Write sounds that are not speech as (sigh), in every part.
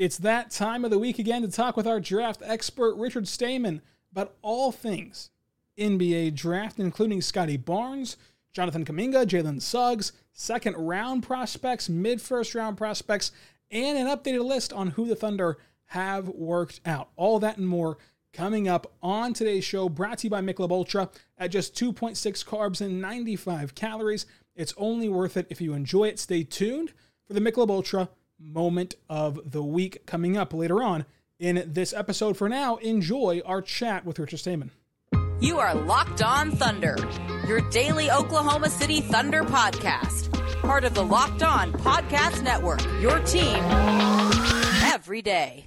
It's that time of the week again to talk with our draft expert, Richard Stayman, about all things NBA draft, including Scottie Barnes Jonathan Kuminga, Jalen Suggs, second round prospects, mid first round prospects, and an updated list on who the Thunder have worked out. All that and more coming up on today's show, brought to you by Michelob Ultra at just 2.6 carbs and 95 calories. It's only worth it if you enjoy it. Stay tuned for the Michelob Ultra moment of the week coming up later on in this episode. For now, enjoy our chat with Richard Stayman. You are Locked On Thunder, your daily Oklahoma City Thunder podcast. Part of the Locked On Podcast Network, your team every day.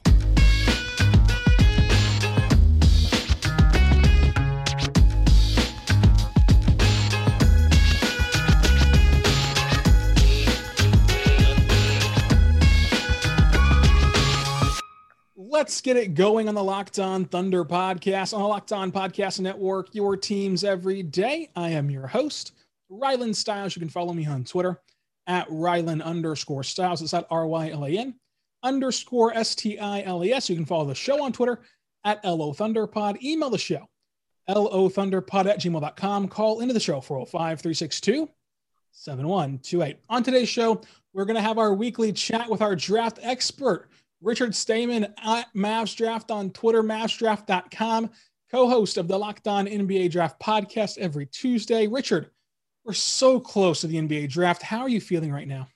Let's get it going on the Locked On Thunder podcast on the Locked On Podcast Network, your teams every day. I am your host, Rylan Stiles. You can follow me on Twitter at Rylan underscore Stiles. It's at R Y L A N underscore S T I L E S. You can follow the show on Twitter at LO Thunderpod. Email the show, LO Thunderpod at gmail.com. Call into the show 405 362 7128. On today's show, we're going to have our weekly chat with our draft expert. Richard Stayman at Mavs Draft on Twitter, mavsdraft.com, co host of the Locked On NBA Draft podcast every Tuesday. Richard, we're so close to the NBA draft. How are you feeling right now?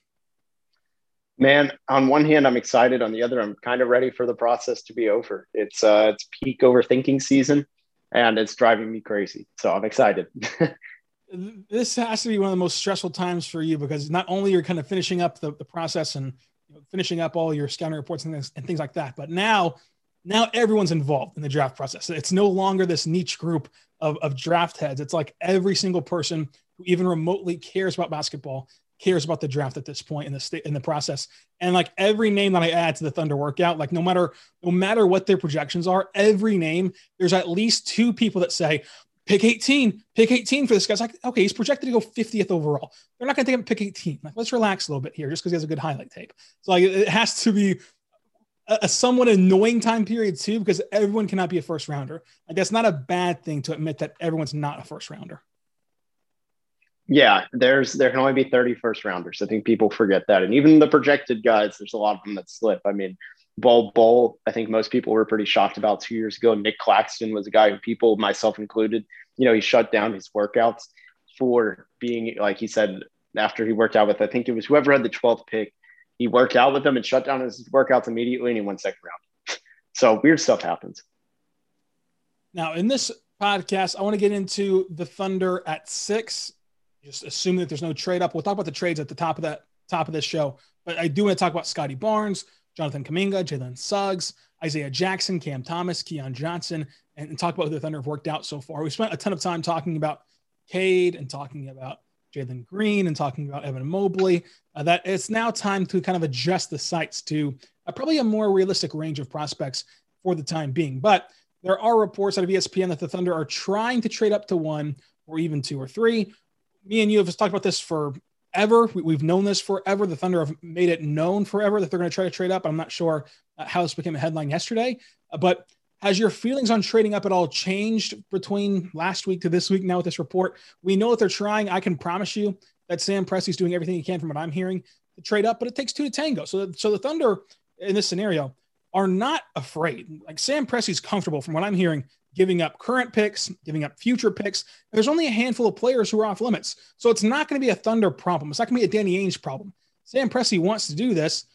Man, on one hand, I'm excited. On the other, I'm kind of ready for the process to be over. It's uh, it's peak overthinking season, and it's driving me crazy. So I'm excited. (laughs) this has to be one of the most stressful times for you because not only you're kind of finishing up the, the process and finishing up all your scouting reports and things, and things like that. But now, now everyone's involved in the draft process. It's no longer this niche group of, of draft heads. It's like every single person who even remotely cares about basketball cares about the draft at this point in the state in the process. And like every name that I add to the Thunder workout, like no matter no matter what their projections are, every name there's at least two people that say, pick 18, pick 18 for this guy. It's like, okay, he's projected to go 50th overall. They're not going to take him pick 18. Like, let's relax a little bit here just because he has a good highlight tape. So like, it has to be a, a, somewhat annoying time period too, because everyone cannot be a first rounder. Like, that's not a bad thing to admit that everyone's not a first rounder. Yeah, there's there can only be 30 first rounders. I think people forget that. And even the projected guys, there's a lot of them that slip. I mean, Bol Bol, I think most people were pretty shocked about two years ago. Nic Claxton was a guy who people, myself included, you know, he shut down his workouts for being, like he said, after he worked out with, I think it was whoever had the 12th pick, he worked out with them and shut down his workouts immediately and he went second round. (laughs) so weird stuff happens. Now, in this podcast, I want to get into the Thunder at six. Just assuming that there's no trade up. We'll talk about the trades at the top of that top of this show. But I do want to talk about Scottie Barnes, Jonathan Kuminga, Jalen Suggs, Isaiah Jackson, Cam Thomas, Keon Johnson, and, and, talk about who the Thunder have worked out so far. We spent a ton of time talking about Cade and talking about Jalen Green and talking about Evan Mobley. Uh, that it's now time to kind of adjust the sights to uh, probably a more realistic range of prospects for the time being. But there are reports out of ESPN that the Thunder are trying to trade up to one or even two or three. Me and you have talked about this for ever. We've known this forever. The Thunder have made it known forever that they're going to try to trade up. I'm not sure uh, how this became a headline yesterday, uh, but has your feelings on trading up at all changed between last week to this week now with this report? We know that they're trying. I can promise you that Sam Presti's doing everything he can from what I'm hearing to trade up, but it takes two to tango. So, so the Thunder in this scenario are not afraid. Like Sam Presti's comfortable from what I'm hearing giving up current picks, giving up future picks. There's only a handful of players who are off limits. So it's not going to be a Thunder problem. It's not going to be a Danny Ainge problem. Sam Presti wants to do this,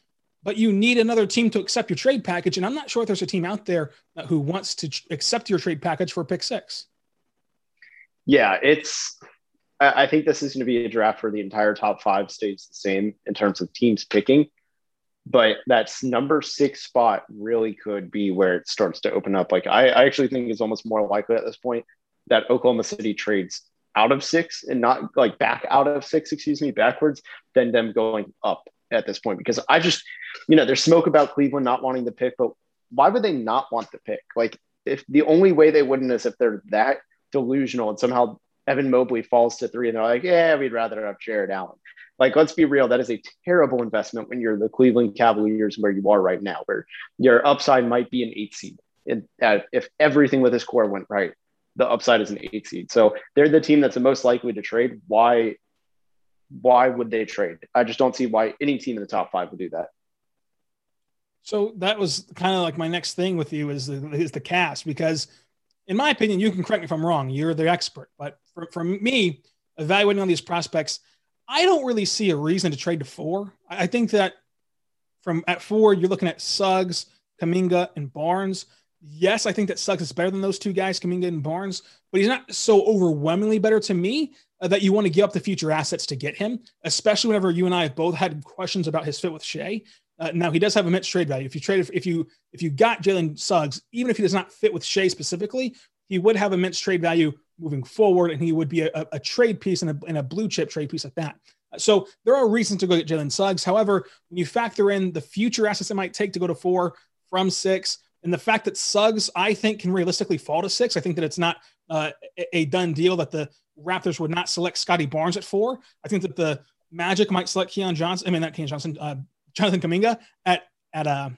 but you need another team to accept your trade package. And I'm not sure if there's a team out there who wants to accept your trade package for pick six. Yeah, it's. I think this is going to be a draft where the entire top five stays the same in terms of teams picking. But that's number six spot really could be where it starts to open up. Like I, I actually think it's almost more likely at this point that Oklahoma City trades out of six and not like back out of six, excuse me, backwards than them going up at this point. Because I just, you know, there's smoke about Cleveland not wanting the pick, but why would they not want the pick? Like if the only way they wouldn't is if they're that delusional and somehow Evan Mobley falls to three and they're like, yeah, we'd rather have Jarrett Allen. Like, let's be real, that is a terrible investment when you're the Cleveland Cavaliers where you are right now, where your upside might be an eight seed. And uh, if everything with this core went right, the upside is an eight seed. So they're the team that's the most likely to trade. Why? Why would they trade? I just don't see why any team in the top five would do that. So that was kind of like my next thing with you is the, is the cast because, in my opinion, you can correct me if I'm wrong. You're the expert, but for, for me, evaluating on these prospects, I don't really see a reason to trade to four. I think that from at four, you're looking at Suggs, Kuminga, and Barnes. Yes, I think that Suggs is better than those two guys, Kuminga and Barnes, but he's not so overwhelmingly better to me uh, that you want to give up the future assets to get him, especially whenever you and I have both had questions about his fit with Shai. Uh, now he does have immense trade value. If you trade, if you if you got Jalen Suggs, even if he does not fit with Shai specifically, he would have immense trade value moving forward, and he would be a, a trade piece and a, and a blue chip trade piece at that. So there are reasons to go get Jalen Suggs. However, when you factor in the future assets it might take to go to four from six, and the fact that Suggs, I think, can realistically fall to six, I think that it's not uh, a done deal that the Raptors would not select Scottie Barnes at four. I think that the Magic might select Keon Johnson. I mean, not Keon Johnson, uh, Jonathan Kuminga at at uh,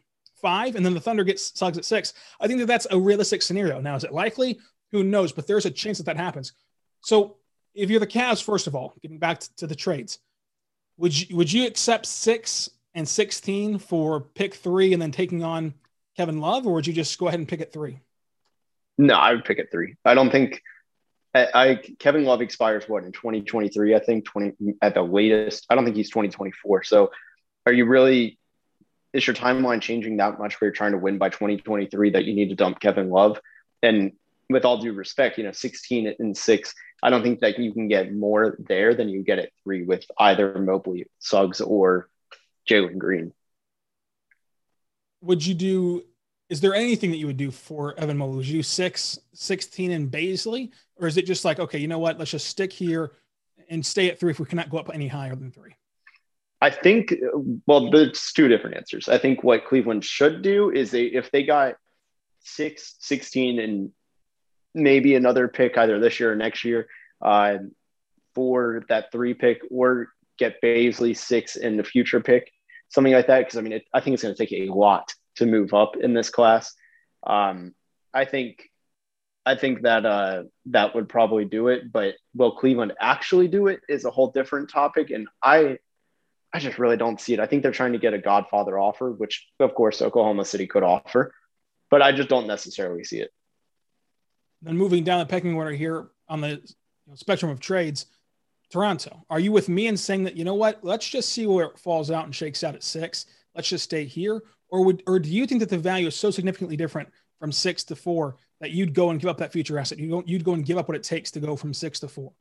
five, and then the Thunder gets Suggs at six. I think that that's a realistic scenario. Now, is it likely? Who knows? But there's a chance that that happens. So if you're the Cavs, first of all, getting back to the trades, would you would you accept six and sixteen for pick three and then taking on Kevin Love, or would you just go ahead and pick at three? No, I would pick at three. I don't think I, I Kevin Love expires what in 2023. I think 20 at the latest. I don't think he's 2024. So, are you really? Is your timeline changing that much where you're trying to win by 2023 that you need to dump Kevin Love? And with all due respect, you know, 16 and six, I don't think that you can get more there than you get at three with either Mobley, Suggs, or Jalen Green. Would you do, is there anything that you would do for Evan Mobley? Would you do six, 16 and Bazley? Or is it just like, okay, you know what, let's just stick here and stay at three if we cannot go up any higher than three? I think, well, there's two different answers. I think what Cleveland should do is they, if they got six, 16, and maybe another pick either this year or next year uh, for that three pick or get Bazley six in the future pick, something like that. Because I mean, it, I think it's going to take a lot to move up in this class. Um, I think, I think that uh, that would probably do it. But will Cleveland actually do it? Is a whole different topic, and I, I just really don't see it. I think they're trying to get a Godfather offer, which of course Oklahoma City could offer, but I just don't necessarily see it. Then moving down the pecking order here on the spectrum of trades, Toronto. Are you with me in saying that you know what? Let's just see where it falls out and shakes out at six. Let's just stay here, or would or do you think that the value is so significantly different from six to four that you'd go and give up that future asset? You go, you'd go and give up what it takes to go from six to four.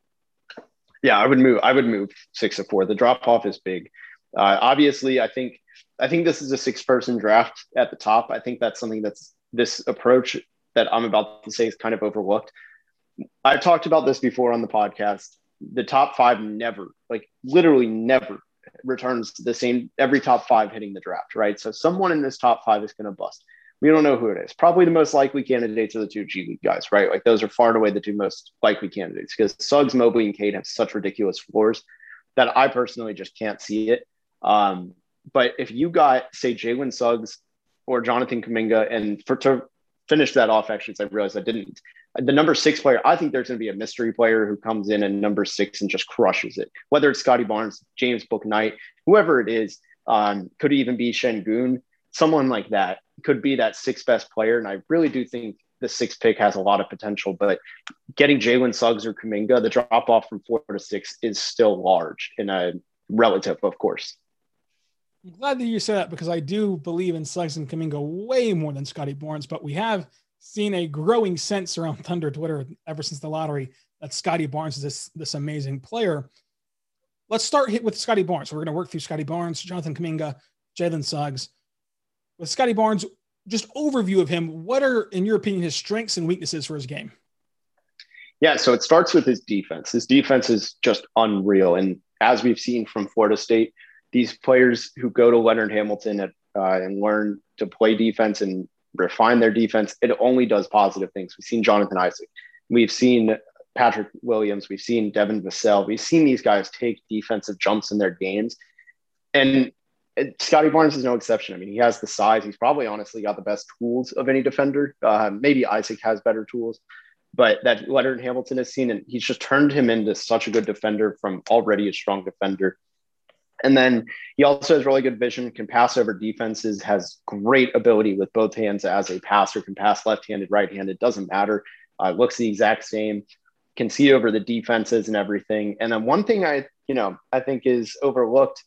Yeah, I would move. I would move six to four. The drop off is big. Uh, obviously, I think I think this is a six person draft at the top. I think that's something that's this approach that I'm about to say is kind of overlooked. I've talked about this before on the podcast. The top five never, like literally never, returns the same every top five hitting the draft, right? So someone in this top five is going to bust. We don't know who it is. Probably the most likely candidates are the two G League guys, right? Like those are far and away the two most likely candidates because Suggs, Mobley, and Cade have such ridiculous floors that I personally just can't see it. Um, but if you got, say, Jalen Suggs or Jonathan Kuminga, and for to finish that off actually, I realized I didn't. The number six player, I think there's going to be a mystery player who comes in and number six and just crushes it. Whether it's Scottie Barnes, James Bouknight, whoever it is, um, could even be Sengun, someone like that could be that sixth best player. And I really do think the sixth pick has a lot of potential, but getting Jalen Suggs or Kuminga, the drop off from four to six is still large in a relative, of course. I'm glad that you said that because I do believe in Suggs and Kuminga way more than Scottie Barnes, but we have seen a growing sense around Thunder Twitter ever since the lottery that Scottie Barnes is this, this amazing player. Let's start hit with Scottie Barnes. We're going to work through Scottie Barnes, Jonathan Kuminga. Jalen Suggs. With Scottie Barnes, just overview of him. What are, in your opinion, his strengths and weaknesses for his game? Yeah, so it starts with his defense. His defense is just unreal. And as we've seen from Florida State, these players who go to Leonard Hamilton at, uh, and learn to play defense and refine their defense, it only does positive things. We've seen Jonathan Isaac. We've seen Patrick Williams. We've seen Devin Vassell. We've seen these guys take defensive jumps in their games. And Scottie Barnes is no exception. I mean, he has the size. He's probably honestly got the best tools of any defender. Uh, maybe Isaac has better tools, but that Leonard Hamilton has seen, and he's just turned him into such a good defender from already a strong defender. And then he also has really good vision, can pass over defenses, has great ability with both hands as a passer, can pass left handed, right handed, doesn't matter. Uh, looks the exact same, can see over the defenses and everything. And then one thing I, you know, I think is overlooked.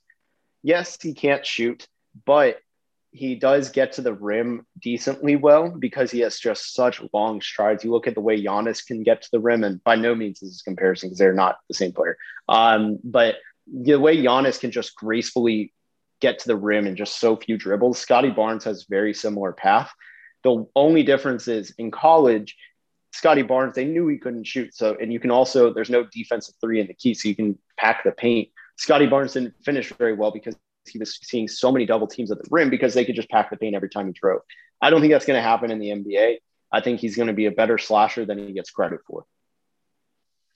Yes, he can't shoot, but he does get to the rim decently well because he has just such long strides. You look at the way Giannis can get to the rim, and by no means is this comparison because they're not the same player. Um, but the way Giannis can just gracefully get to the rim in just so few dribbles, Scottie Barnes has very similar path. The only difference is in college, Scottie Barnes, they knew he couldn't shoot. So, and you can also, there's no defensive three in the key, so you can pack the paint. Scottie Barnes didn't finish very well because he was seeing so many double teams at the rim because they could just pack the paint every time he drove. I don't think that's going to happen in the NBA. I think he's going to be a better slasher than he gets credit for.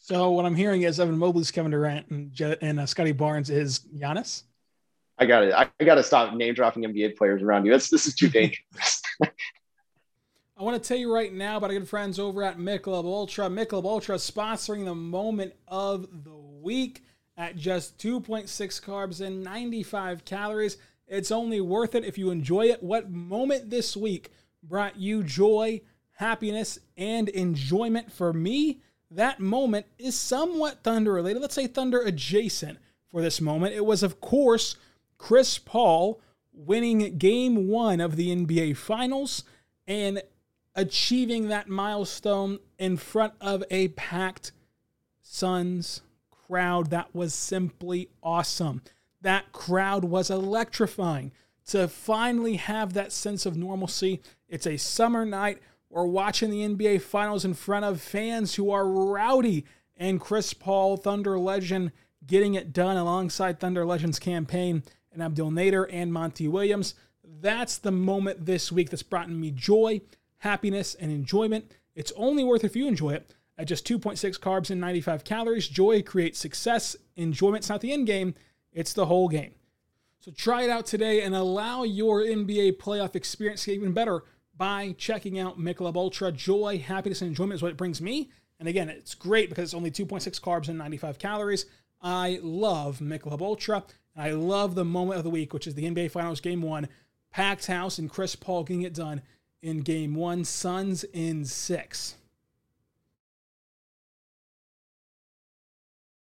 So what I'm hearing is Evan Mobley's Kevin Durant and, Je- and uh, Scottie Barnes is Giannis. I got it. I got to stop name dropping NBA players around you. This this is too dangerous. (laughs) I want to tell you right now about our good friends over at Michelob Ultra. Michelob Ultra sponsoring the moment of the week at just 2.6 carbs and 95 calories. It's only worth it if you enjoy it. What moment this week brought you joy, happiness, and enjoyment for me? That moment is somewhat Thunder related. Let's say Thunder adjacent for this moment. It was, of course, Chris Paul winning game one of the NBA Finals and achieving that milestone in front of a packed Suns crowd. That was simply awesome. That crowd was electrifying. To finally have that sense of normalcy, it's a summer night or watching the NBA Finals in front of fans who are rowdy. And Chris Paul, Thunder legend, getting it done alongside Thunder Legends Cam Payne and Abdel Nader and Monty Williams. That's the moment this week that's brought me joy, happiness, and enjoyment. It's only worth if you enjoy it. At just 2.6 carbs and 95 calories, joy creates success. Enjoyment's not the end game, it's the whole game. So try it out today and allow your NBA playoff experience to get even better by checking out Michelob Ultra. Joy, happiness, and enjoyment is what it brings me. And again, it's great because it's only 2.6 carbs and 95 calories. I love Michelob Ultra. And I love the moment of the week, which is the NBA Finals Game 1. Packed house and Chris Paul getting it done in Game 1. Suns in 6.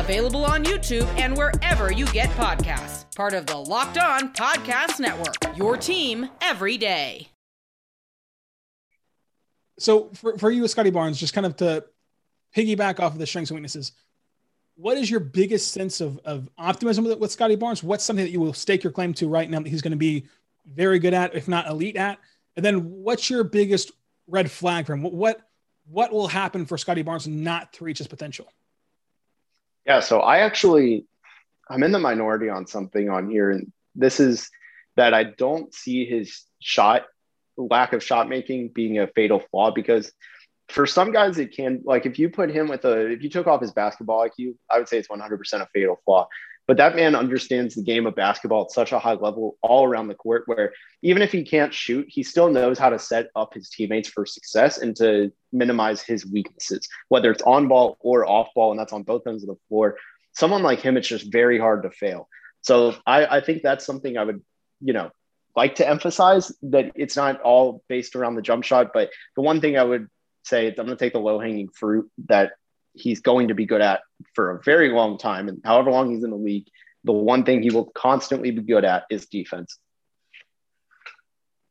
available on YouTube and wherever you get podcasts. Part of the Locked On Podcast Network, your team every day. So for, for you, Scottie Barnes, just kind of to piggyback off of the strengths and weaknesses, what is your biggest sense of, of optimism with, with Scottie Barnes? What's something that you will stake your claim to right now that he's going to be very good at, if not elite at? And then what's your biggest red flag for him? What what, what will happen for Scottie Barnes not to reach his potential? Yeah, so I actually I'm in the minority on something on here, and this is that I don't see his shot lack of shot making being a fatal flaw because for some guys it can like if you put him with a if you took off his basketball IQ, I would say it's 100% a fatal flaw. But that man understands the game of basketball at such a high level all around the court where even if he can't shoot, he still knows how to set up his teammates for success and to minimize his weaknesses, whether it's on ball or off ball, and that's on both ends of the floor. Someone like him, it's just very hard to fail. So I, I think that's something I would, you know, like to emphasize that it's not all based around the jump shot. But the one thing I would say I'm going to take the low hanging fruit that he's going to be good at for a very long time. And however long he's in the league, the one thing he will constantly be good at is defense.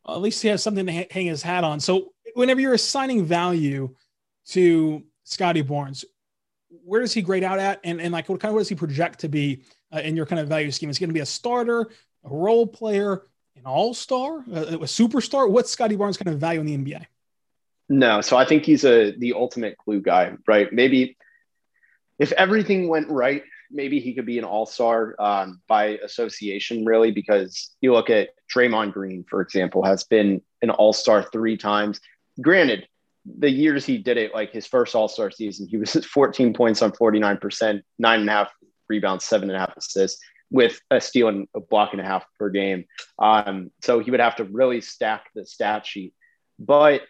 Well, at least he has something to hang his hat on. So whenever you're assigning value to Scottie Barnes, where does he grade out at? And, and like, what kind of, what does he project to be uh, in your kind of value scheme? Is he going to be a starter, a role player, an all-star, a, a superstar? What's Scottie Barnes kind of value in the NBA? No, so I think he's a the ultimate glue guy, right? Maybe if everything went right, maybe he could be an all-star um, by association, really, because you look at Draymond Green, for example, has been an all-star three times. Granted, the years he did it, like his first all-star season, he was (laughs) 14 points on 49%, nine and a half rebounds, seven and a half assists with a steal and a block and a half per game. Um, so he would have to really stack the stat sheet. But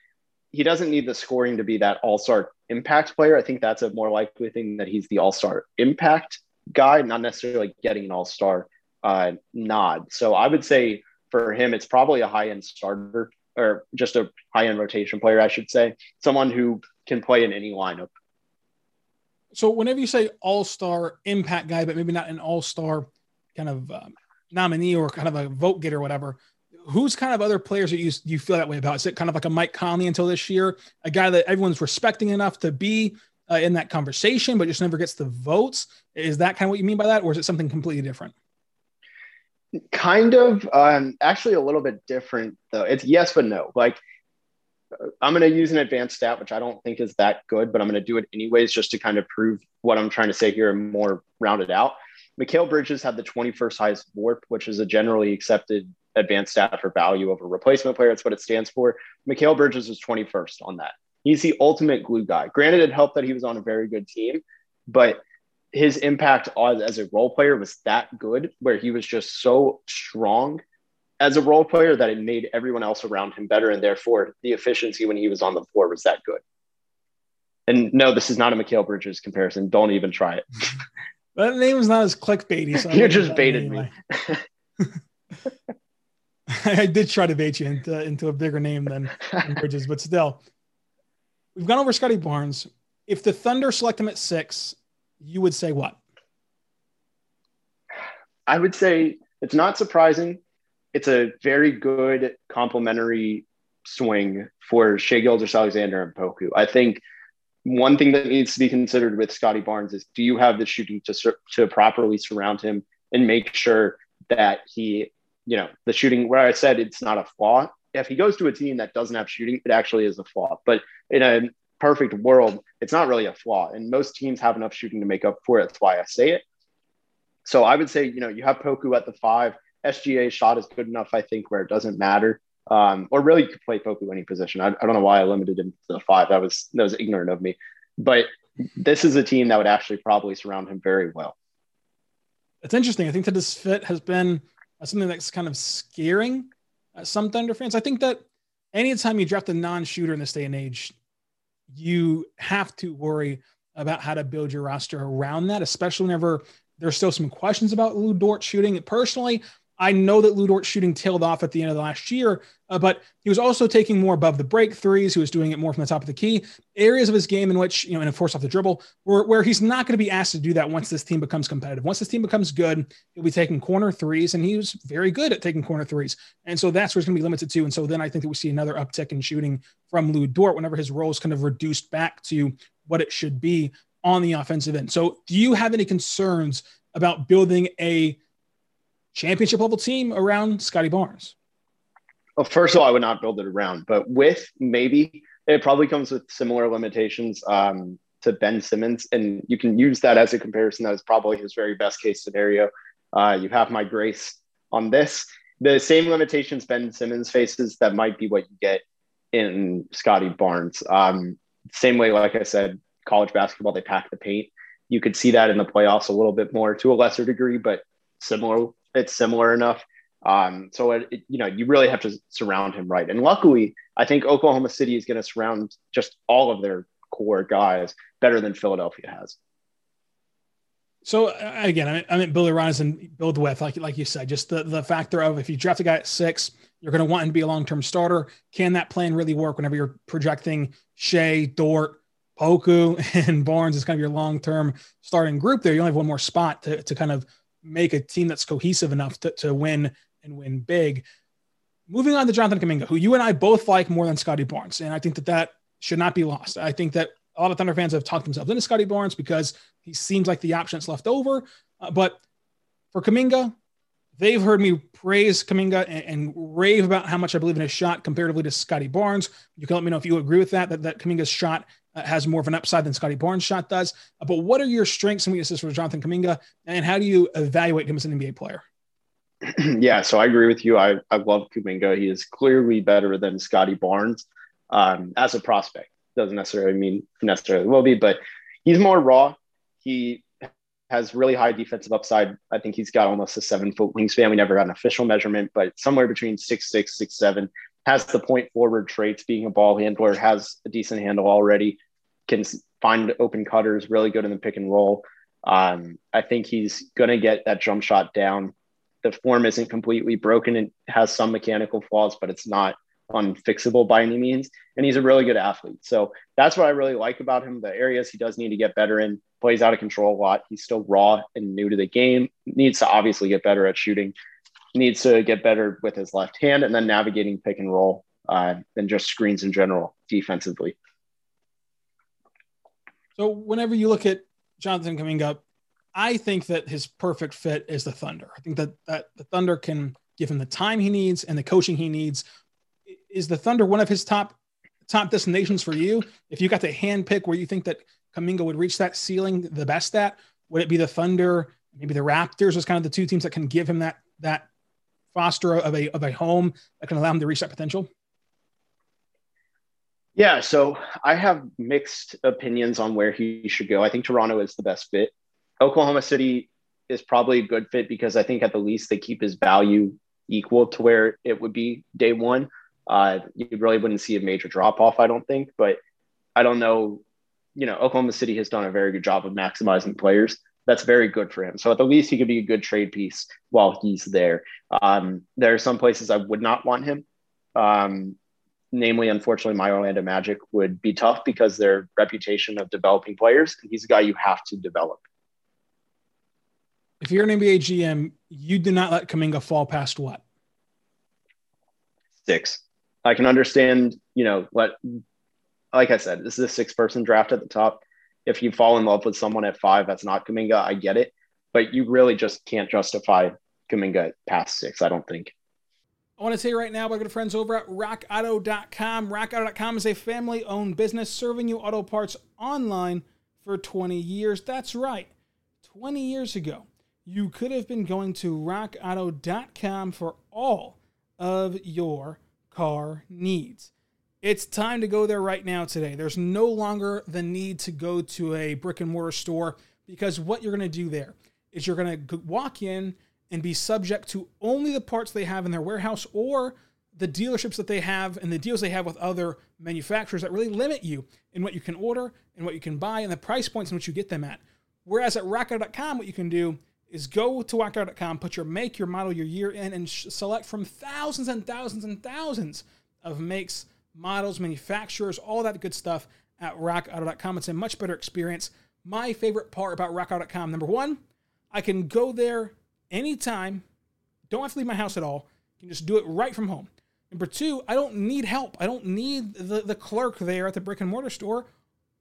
he doesn't need the scoring to be that all-star impact player. I think that's a more likely thing that he's the all-star impact guy, not necessarily getting an all-star uh, nod. So I would say for him, it's probably a high-end starter or just a high-end rotation player, I should say, someone who can play in any lineup. So whenever you say all-star impact guy, but maybe not an all-star kind of um, nominee or kind of a vote getter whatever, who's kind of other players that you you feel that way about? Is it kind of like a Mike Conley until this year, a guy that everyone's respecting enough to be uh, in that conversation, but just never gets the votes? Is that kind of what you mean by that, or is it something completely different? Kind of, um, actually, a little bit different though. It's yes but no. Like, I'm going to use an advanced stat, which I don't think is that good, but I'm going to do it anyways, just to kind of prove what I'm trying to say here and more rounded out. Mikal Bridges had the 21st highest WARP, which is a generally accepted advanced stat for value over replacement player. That's what it stands for. Mikal Bridges was 21st on that. He's the ultimate glue guy. Granted, it helped that he was on a very good team, but his impact as a role player was that good, where he was just so strong as a role player that it made everyone else around him better, and therefore the efficiency when he was on the floor was that good. And no, this is not a Mikal Bridges comparison. Don't even try it. (laughs) that name is not as clickbaity. So (laughs) you just baited me. (laughs) (laughs) I did try to bait you into, into a bigger name than, than Bridges, but still, we've gone over Scottie Barnes. If the Thunder select him at six, you would say what? I would say it's not surprising. It's a very good complementary swing for Shai Gilgeous-Alexander and Poku. I think one thing that needs to be considered with Scottie Barnes is do you have the shooting to, to properly surround him and make sure that he you know, the shooting where I said it's not a flaw. If he goes to a team that doesn't have shooting, it actually is a flaw. But in a perfect world, it's not really a flaw. And most teams have enough shooting to make up for it. That's why I say it. So I would say, you know, you have Poku at the five. SGA shot is good enough, I think, where it doesn't matter. Um, or really, you could play Poku any position. I, I don't know why I limited him to the five. That was that was ignorant of me. But this is a team that would actually probably surround him very well. It's interesting. I think that this fit has been something that's kind of scaring uh, some Thunder fans. I think that anytime you draft a non-shooter in this day and age, you have to worry about how to build your roster around that, especially whenever there's still some questions about Lu Dort shooting. Personally, I know that Lu Dort shooting tailed off at the end of the last year, uh, but he was also taking more above the break threes. He was doing it more from the top of the key. Areas of his game in which, you know, and of course off the dribble, where, where he's not going to be asked to do that once this team becomes competitive. Once this team becomes good, he'll be taking corner threes, and he was very good at taking corner threes. And so that's where he's going to be limited to. And so then I think that we see another uptick in shooting from Lu Dort whenever his role is kind of reduced back to what it should be on the offensive end. So do you have any concerns about building a championship level team around Scottie Barnes? Well, first of all, I would not build it around, but with maybe it probably comes with similar limitations um, to Ben Simmons, and you can use that as a comparison. That is probably his very best case scenario. Uh, you have my grace on this. The same limitations Ben Simmons faces that might be what you get in Scottie Barnes. Um, same way, like I said, college basketball they pack the paint. You could see that in the playoffs a little bit more to a lesser degree, but similar it's similar enough. Um, so it, it, you know, you really have to surround him right. And luckily, I think Oklahoma City is going to surround just all of their core guys better than Philadelphia has. So uh, again, I mean, I mean around and build with, like like you said, just the the factor of if you draft a guy at six, you're going to want him to be a long term starter. Can that plan really work whenever you're projecting Shai, Dort, Poku, (laughs) and Barnes is kind of your long term starting group? There, you only have one more spot to to kind of make a team that's cohesive enough to, to win and win big. Moving on to Jonathan Kuminga, who you and I both like more than Scottie Barnes, and I think that that should not be lost. I think that a lot of Thunder fans have talked themselves into Scottie Barnes because he seems like the option that's left over. Uh, but for Kuminga, they've heard me praise Kuminga and, and, rave about how much I believe in his shot comparatively to Scottie Barnes. You can let me know if you agree with that, that, that Kuminga's shot has more of an upside than Scottie Barnes' shot does. But what are your strengths and weaknesses for Jonathan Kuminga, and how do you evaluate him as an NBA player? (clears throat) yeah, so I agree with you. I, I love Kuminga. He is clearly better than Scottie Barnes um, as a prospect. Doesn't necessarily mean necessarily will be, but he's more raw. He has really high defensive upside. I think he's got almost a seven foot wingspan. We never got an official measurement, but somewhere between six six, six seven. Has the point forward traits, being a ball handler, has a decent handle already, can find open cutters, really good in the pick and roll. Um, I think he's going to get that jump shot down the form isn't completely broken and has some mechanical flaws, but it's not unfixable by any means. And he's a really good athlete. So that's what I really like about him. The areas he does need to get better in, plays out of control a lot. He's still raw and new to the game, needs to obviously get better at shooting, needs to get better with his left hand and then navigating pick and roll uh, than just screens in general defensively. So whenever you look at Jonathan coming up, I think that his perfect fit is the Thunder. I think that that the Thunder can give him the time he needs and the coaching he needs. Is the Thunder one of his top top destinations for you? If you got to hand pick where you think that Kuminga would reach that ceiling the best at, would it be the Thunder, maybe the Raptors as kind of the two teams that can give him that that foster of a of a home that can allow him to reach that potential? Yeah, so I have mixed opinions on where he should go. I think Toronto is the best fit. Oklahoma City is probably a good fit because I think at the least they keep his value equal to where it would be day one. Uh, you really wouldn't see a major drop off, I don't think. But I don't know. You know, Oklahoma City has done a very good job of maximizing players. That's very good for him. So at the least, he could be a good trade piece while he's there. Um, there are some places I would not want him. Um, namely, unfortunately, my Orlando Magic would be tough because their reputation of developing players. And He's a guy you have to develop if you're an NBA GM, you do not let Kuminga fall past what? Six. I can understand, you know, what, like I said, this is a six person draft at the top. If you fall in love with someone at five, that's not Kuminga. I get it. But you really just can't justify Kuminga past six, I don't think. I want to say right now, my good friends over at rockauto.com. Rockauto.com is a family owned business serving you auto parts online for 20 years. That's right. 20 years ago, you could have been going to rockauto.com for all of your car needs. It's time to go there right now today. There's no longer the need to go to a brick and mortar store because what you're going to do there is you're going to walk in and be subject to only the parts they have in their warehouse or the dealerships that they have and the deals they have with other manufacturers that really limit you in what you can order and what you can buy and the price points in which you get them at. Whereas at rockauto.com, what you can do is go to rockauto.com, put your make, your model, your year in, and sh- select from thousands and thousands and thousands of makes, models, manufacturers, all that good stuff at rockauto.com. It's a much better experience. My favorite part about rockauto.com, number one, I can go there anytime, don't have to leave my house at all. I can just do it right from home. Number two, I don't need help. I don't need the, the clerk there at the brick and mortar store.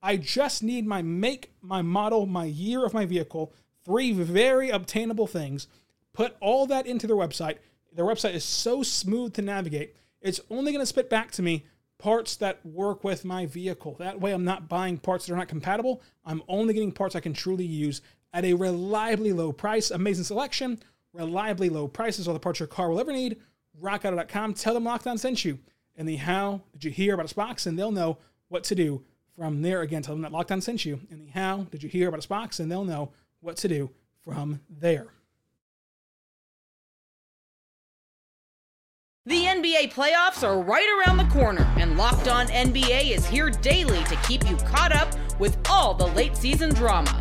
I just need my make, my model, my year of my vehicle, three very obtainable things, put all that into their website. Their website is so smooth to navigate. It's only going to spit back to me parts that work with my vehicle. That way, I'm not buying parts that are not compatible. I'm only getting parts I can truly use at a reliably low price. Amazing selection, reliably low prices, all the parts your car will ever need. RockAuto.com. Tell them Locked On sent you. And the how did you hear about us box, and they'll know what to do from there. Again, tell them that Locked On sent you. And the how did you hear about us box, and they'll know what to do from there. The NBA playoffs are right around the corner, and Locked On NBA is here daily to keep you caught up with all the late season drama.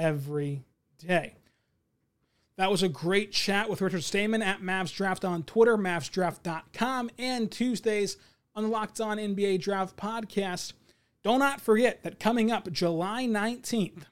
every day. That was a great chat with Richard Stayman at Mavs Draft on Twitter, mavsdraft.com, and Tuesdays on the Locked On NBA Draft podcast. Do not forget that coming up July 19th,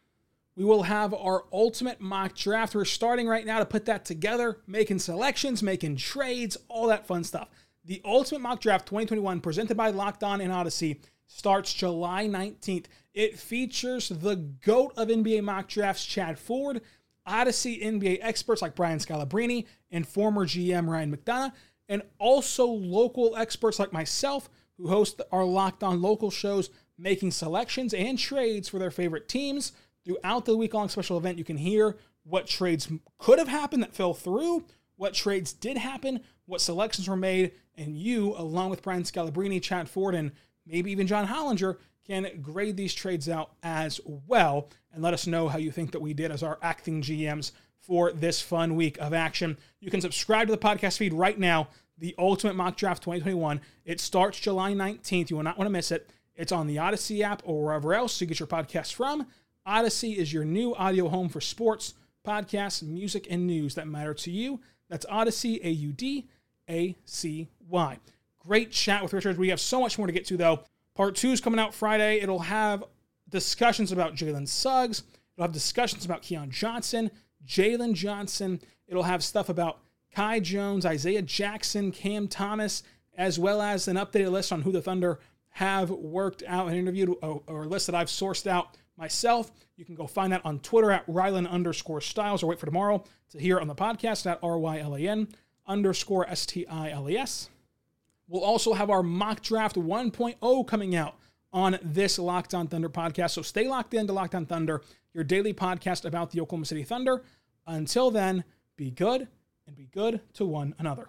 we will have our ultimate mock draft. We're starting right now to put that together, making selections, making trades, all that fun stuff. The Ultimate Mock Draft 2021, presented by Locked On and Audacy, starts July 19th. It features the GOAT of NBA mock drafts, Chad Ford, Audacy NBA experts like Brian Scalabrine and former GM Ryan McDonough, and also local experts like myself who host our Locked On local shows, making selections and trades for their favorite teams. Throughout the week long special event, you can hear what trades could have happened that fell through, what trades did happen, what selections were made, and you, along with Brian Scalabrine, Chad Ford, and maybe even John Hollinger, can grade these trades out as well and let us know how you think that we did as our acting GMs for this fun week of action. You can subscribe to the podcast feed right now, the Ultimate Mock Draft 2021. It starts July 19th. You will not want to miss it. It's on the Audacy app or wherever else you get your podcasts from. Audacy is your new audio home for sports, podcasts, music, and news that matter to you. That's Audacy, A U D A C Y. Great chat with Richard. We have so much more to get to, though. Part two is coming out Friday. It'll have discussions about Jalen Suggs. It'll have discussions about Keon Johnson, Jalen Johnson. It'll have stuff about Kai Jones, Isaiah Jackson, Cam Thomas, as well as an updated list on who the Thunder have worked out and interviewed, or a list that I've sourced out myself. You can go find that on Twitter at Rylan underscore Stiles, or wait for tomorrow to hear on the podcast at R Y L A N underscore S T I L E S. We'll also have our mock draft 1.0 coming out on this Locked On Thunder podcast. So stay locked in to Locked On Thunder, your daily podcast about the Oklahoma City Thunder. Until then, be good and be good to one another.